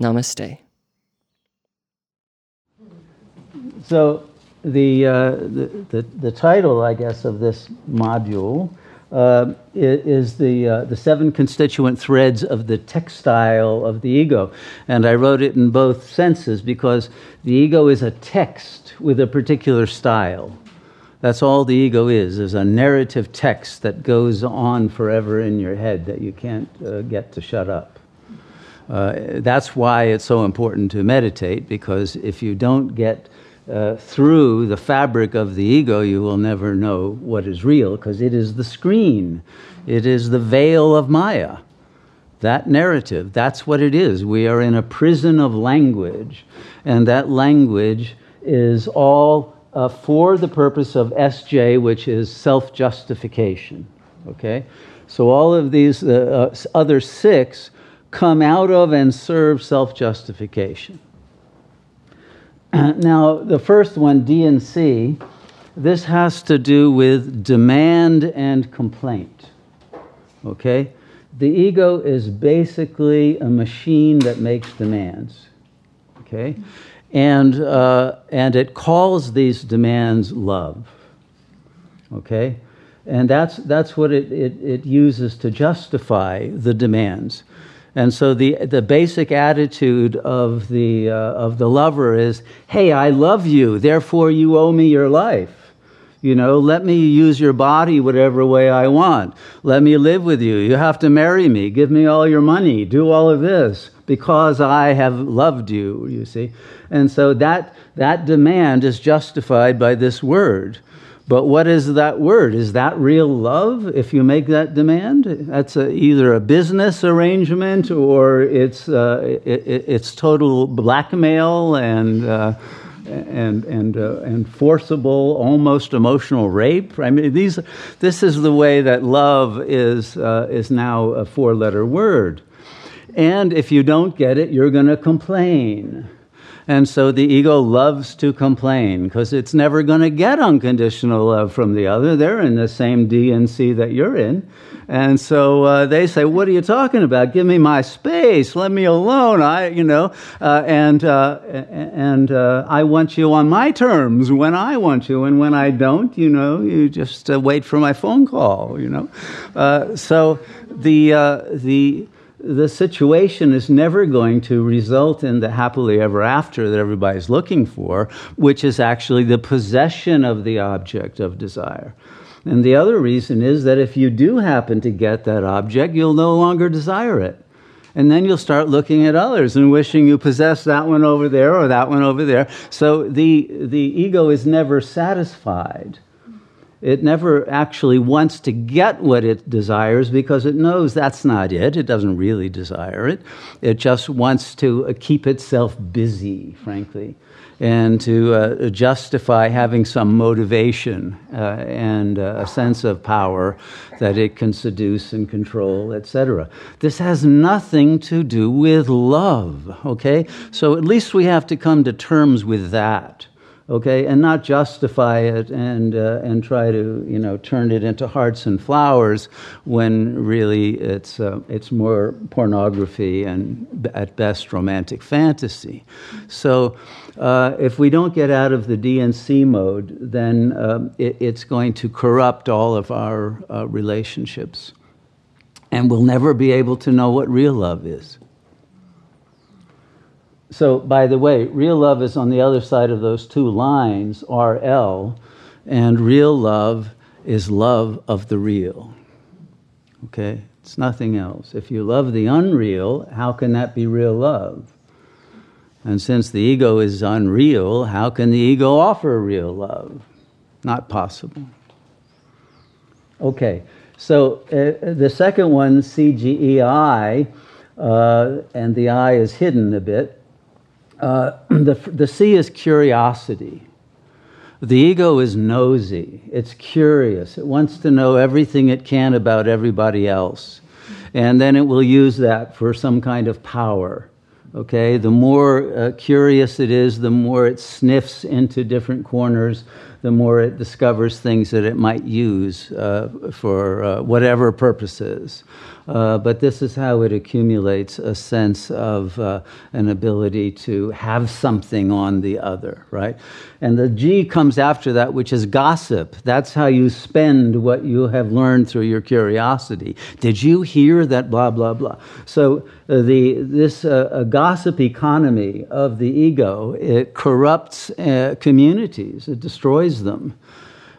Namaste. So, the, uh, the, the, the, title, I guess, of this module uh, is the, uh, the seven constituent threads of the textile of the ego. And I wrote it in both senses because the ego is a text with a particular style. That's all the ego is, is a narrative text that goes on forever in your head that you can't uh, get to shut up. Uh, that's why it's so important to meditate, because if you don't get uh, through the fabric of the ego, you will never know what is real, because it is the screen, it is the veil of Maya. That narrative, that's what it is. We are in a prison of language, and that language is all uh, for the purpose of SJ, which is self justification. Okay? So all of these uh, uh, other six come out of and serve self justification. now, the first one, D and C, this has to do with demand and complaint. Okay? The ego is basically a machine that makes demands. Okay? And, uh, and it calls these demands love. Okay? And that's, that's what it, it, it uses to justify the demands. And so the, the basic attitude of the, uh, of the lover is hey, I love you, therefore you owe me your life. You know, let me use your body whatever way I want. Let me live with you. You have to marry me. Give me all your money. Do all of this because I have loved you, you see. And so that, that demand is justified by this word. But what is that word? Is that real love if you make that demand? That's a, either a business arrangement or it's, uh, it, it's total blackmail and, uh, and, and, uh, and forcible, almost emotional rape. I mean, these, this is the way that love is, uh, is now a four letter word. And if you don't get it, you're going to complain. And so the ego loves to complain because it's never going to get unconditional love from the other. They're in the same DNC that you're in. And so uh, they say, What are you talking about? Give me my space. Let me alone. I, you know, uh, and, uh, and uh, I want you on my terms when I want you. And when I don't, you know, you just uh, wait for my phone call, you know. Uh, so the, the, the situation is never going to result in the happily ever after that everybody's looking for, which is actually the possession of the object of desire. And the other reason is that if you do happen to get that object, you'll no longer desire it. And then you'll start looking at others and wishing you possessed that one over there or that one over there. So the, the ego is never satisfied it never actually wants to get what it desires because it knows that's not it. It doesn't really desire it. It just wants to uh, keep itself busy, frankly, and to uh, justify having some motivation uh, and uh, a sense of power that it can seduce and control, etc. This has nothing to do with love, okay? So at least we have to come to terms with that okay, and not justify it and, uh, and try to, you know, turn it into hearts and flowers when really it's, uh, it's more pornography and at best romantic fantasy. So uh, if we don't get out of the DNC mode, then um, it, it's going to corrupt all of our uh, relationships. And we'll never be able to know what real love is. So, by the way, real love is on the other side of those two lines, RL, and real love is love of the real. Okay? It's nothing else. If you love the unreal, how can that be real love? And since the ego is unreal, how can the ego offer real love? Not possible. Okay, so uh, the second one, CGEI, uh, and the I is hidden a bit Uh, the, the C is curiosity. The ego is nosy, it's curious, it wants to know everything it can about everybody else. And then it will use that for some kind of power. Okay, the more uh, curious it is, the more it sniffs into different corners, the more it discovers things that it might use uh, for uh, whatever purposes. Uh, but this is how it accumulates a sense of uh, an ability to have something on the other, right? And the G comes after that, which is gossip. That's how you spend what you have learned through your curiosity. Did you hear that? Blah blah blah. So uh, the this gossip economy of the ego it corrupts communities. It destroys them.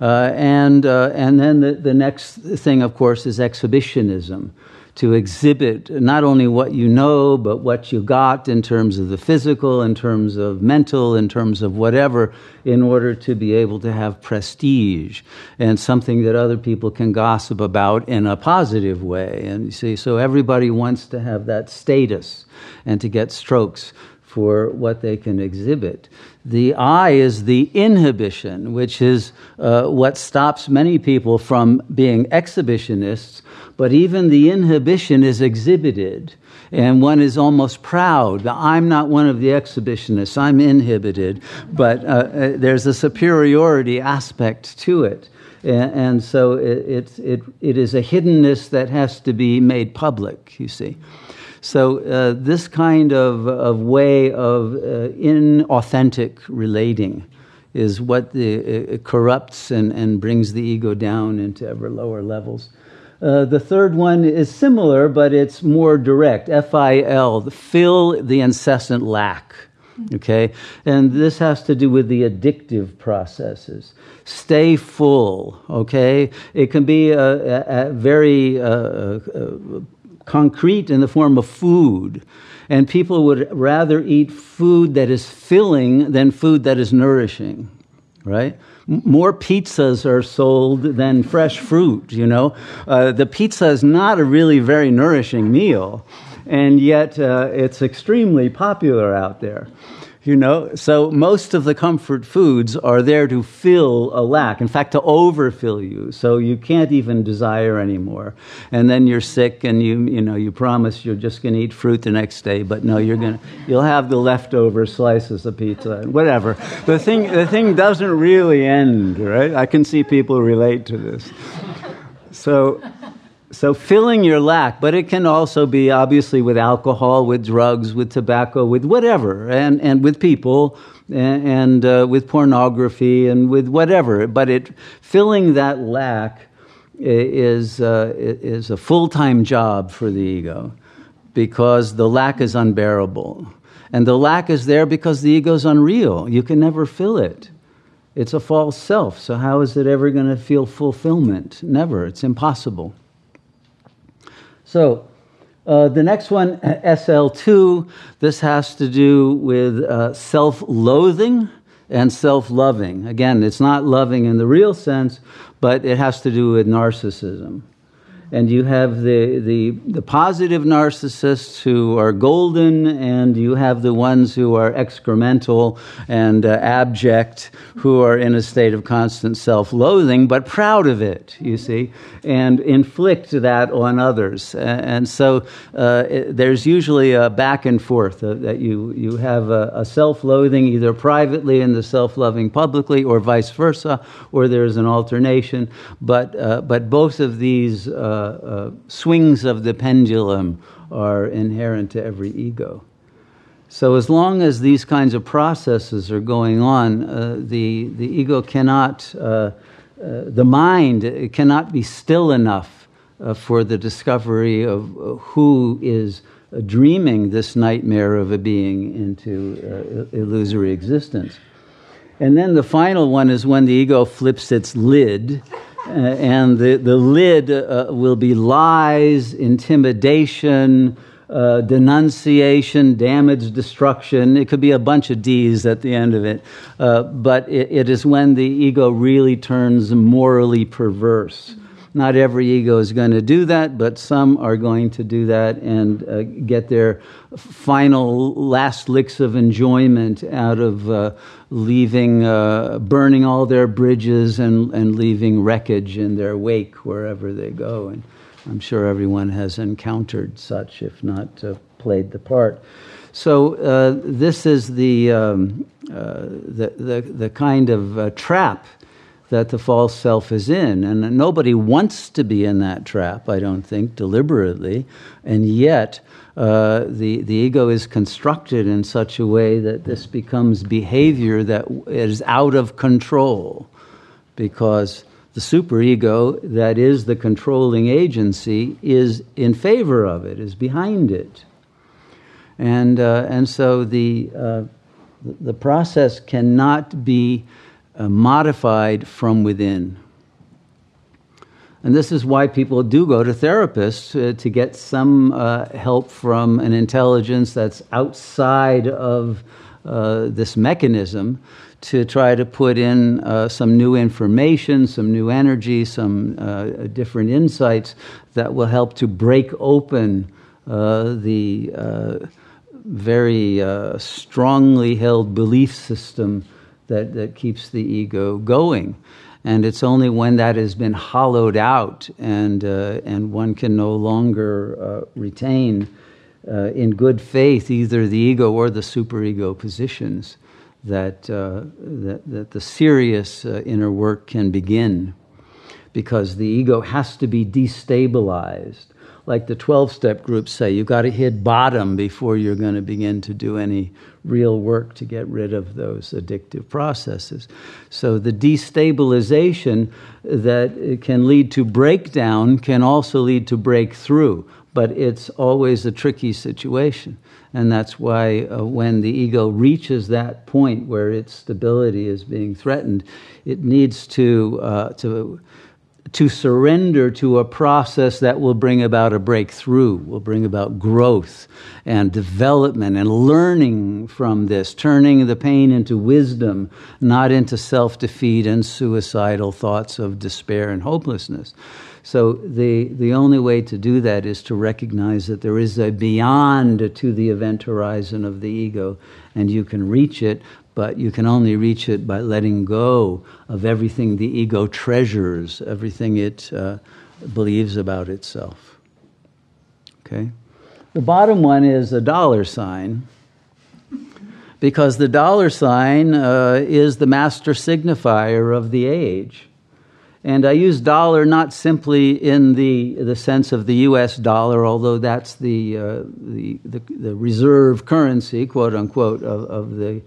Uh, and, uh, and then the, the next thing, of course, is exhibitionism to exhibit not only what you know, but what you got in terms of the physical, in terms of mental, in terms of whatever, in order to be able to have prestige and something that other people can gossip about in a positive way. And you see, so everybody wants to have that status and to get strokes for what they can exhibit. The I is the inhibition, which is uh, what stops many people from being exhibitionists, but even the inhibition is exhibited. And one is almost proud. I'm not one of the exhibitionists, I'm inhibited, but uh, uh there's a superiority aspect to it. And, and so it, it, it, it is a hiddenness that has to be made public, you see. So uh, this kind of, of way of uh, inauthentic relating is what the, uh, corrupts and, and brings the ego down into ever lower levels. Uh, the third one is similar, but it's more direct. F-I-L, fill the incessant lack. Okay, and this has to do with the addictive processes. Stay full. Okay, it can be a, a, a very uh, uh, concrete in the form of food. And people would rather eat food that is filling than food that is nourishing, right? more pizzas are sold than fresh fruit, you know. Uh, the pizza is not a really very nourishing meal, and yet uh, it's extremely popular out there you know? So most of the comfort foods are there to fill a lack in fact to overfill you. So you can't even desire anymore. And then you're sick and you you know you promise you're just going to eat fruit the next day but no you're going to you'll have the leftover slices of pizza and whatever. The thing the thing doesn't really end right? I can see people relate to this. So so filling your lack, but it can also be obviously with alcohol, with drugs, with tobacco, with whatever, and, and with people, and, and uh, with pornography, and with whatever. But it filling that lack is, uh, is a full time job for the ego because the lack is unbearable. And the lack is there because the ego is unreal. You can never fill it. It's a false self. So, how is it ever going to feel fulfillment? Never. It's impossible. So uh, the next one, SL2, this has to do with uh, self loathing and self loving. Again, it's not loving in the real sense, but it has to do with narcissism and you have the, the, the positive narcissists who are golden, and you have the ones who are excremental and uh, abject, who are in a state of constant self loathing, but proud of it, you see, and inflict that on others. And so uh, it, there's usually a back and forth uh, that you, you have a, a self loathing either privately and the self loving publicly, or vice versa, or there's an alternation. But, uh, but both of these uh, uh, swings of the pendulum are inherent to every ego. So, as long as these kinds of processes are going on, uh, the, the ego cannot, uh, uh the mind cannot be still enough uh, for the discovery of who is dreaming this nightmare of a being into illusory existence. And then the final one is when the ego flips its lid uh, and the, the lid uh, will be lies, intimidation, uh, denunciation, damage, destruction. It could be a bunch of D's at the end of it. Uh, but it, it is when the ego really turns morally perverse. Not every ego is going to do that, but some are going to do that and uh, get their final last licks of enjoyment out of uh, leaving, uh, burning all their bridges and, and leaving wreckage in their wake wherever they go. And I'm sure everyone has encountered such, if not uh, played the part. So uh, this is the, um, uh, the, the, the, kind of uh, trap that the false self is in. And nobody wants to be in that trap, I don't think, deliberately. And yet, uh, the, the ego is constructed in such a way that this becomes behavior that is out of control because the superego, that is the controlling agency, is in favor of it, is behind it. And, uh, and so the, uh, the process cannot be uh, modified from within. And this is why people do go to therapists uh, to get some uh, help from an intelligence that's outside of uh, this mechanism to try to put in uh, some new information, some new energy, some uh, different insights that will help to break open the very strongly held belief system that, that keeps the ego going. And it's only when that has been hollowed out and, uh, and one can no longer uh, retain uh, in good faith either the ego or the superego positions that, uh, that, that, the serious uh, inner work can begin. Because the ego has to be destabilized like the 12 step groups say, you've got to hit bottom before you're going to begin to do any real work to get rid of those addictive processes. So the destabilization that can lead to breakdown can also lead to breakthrough, but it's always a tricky situation. And that's why uh, when the ego reaches that point where its stability is being threatened, it needs to, uh, to to surrender to a process that will bring about a breakthrough, will bring about growth and development and learning from this, turning the pain into wisdom, not into self defeat and suicidal thoughts of despair and hopelessness. So, the, the only way to do that is to recognize that there is a beyond to the event horizon of the ego, and you can reach it but you can only reach it by letting go of everything the ego treasures, everything it uh, believes about itself. Okay? The bottom one is a dollar sign, because the dollar sign uh, is the master signifier of the age. And I use dollar not simply in the, the sense of the US dollar, although that's the, uh, the, the, the, reserve currency, quote unquote, of, of the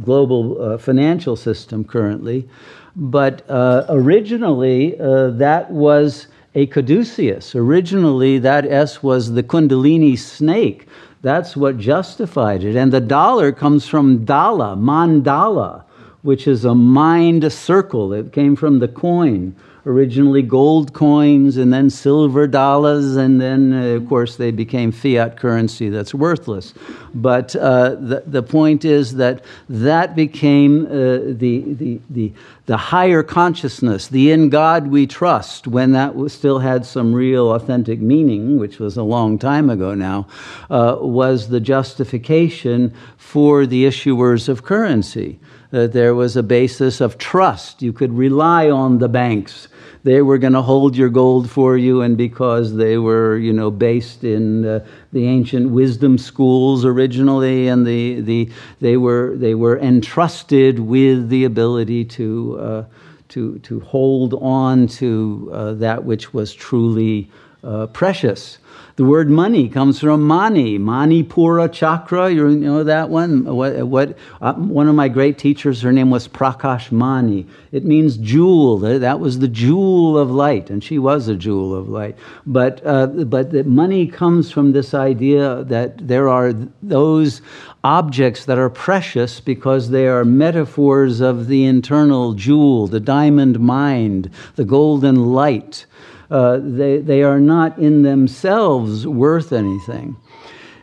global uh, financial system currently. But uh, originally, uh, that was a caduceus. Originally, that S was the Kundalini snake. That's what justified it. And the dollar comes from dala, mandala, which is a mind circle. It came from the coin originally gold coins and then silver dollars, and then, uh, of course, they became fiat currency that's worthless. But uh, the, the point is that that became uh, the, the, the, the higher consciousness, the in God we trust, when that was, still had some real authentic meaning, which was a long time ago now, uh, was the justification for the issuers of currency. That there was a basis of trust. You could rely on the banks they were going to hold your gold for you, and because they were, you know, based in uh, the ancient wisdom schools originally, and the, the, they, were, they were entrusted with the ability to, uh, to, to hold on to uh, that which was truly uh, precious. The word money comes from mani, Manipura chakra. You know that one? What, what uh, one of my great teachers, her name was Prakash Mani. It means jewel. That was the jewel of light, and she was a jewel of light. But, uh, but the money comes from this idea that there are those objects that are precious because they are metaphors of the internal jewel, the diamond mind, the golden light uh, they, they are not in themselves worth anything.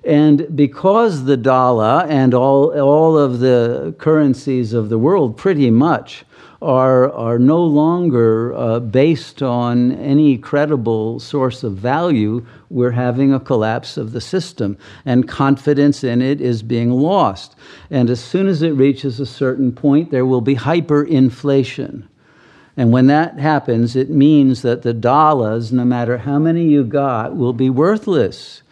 And because the dollar and all, all of the currencies of the world pretty much are, are no longer uh, based on any credible source of value, we're having a collapse of the system, and confidence in it is being lost. And as soon as it reaches a certain point, there will be hyperinflation. And when that happens, it means that the dollars, no matter how many you got, will be worthless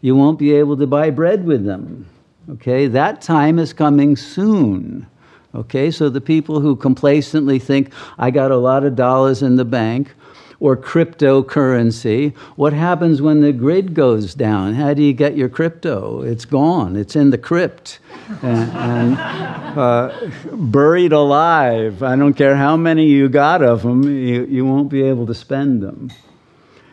you won't be able to buy bread with them. Okay, that time is coming soon. Okay, so the people who complacently think, I got a lot of dollars in the bank, or cryptocurrency, what happens when the grid goes down? How do you get your crypto? It's gone, it's in the crypt. and, and uh, buried alive. I don't care how many you got of them, you, you won't be able to spend them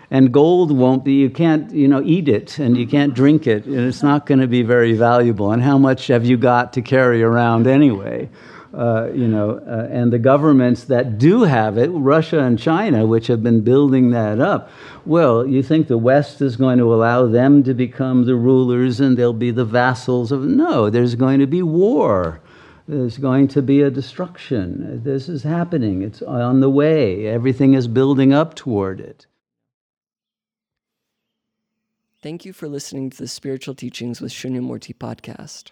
and gold won't be you can't you know eat it and you can't drink it and it's not going to be very valuable and how much have you got to carry around anyway uh, you know uh, and the governments that do have it russia and china which have been building that up well you think the west is going to allow them to become the rulers and they'll be the vassals of no there's going to be war. There's going to be a destruction. This is happening. It's on the way. Everything is building up toward it. Thank you for listening to the Spiritual Teachings with Shunyamurti podcast.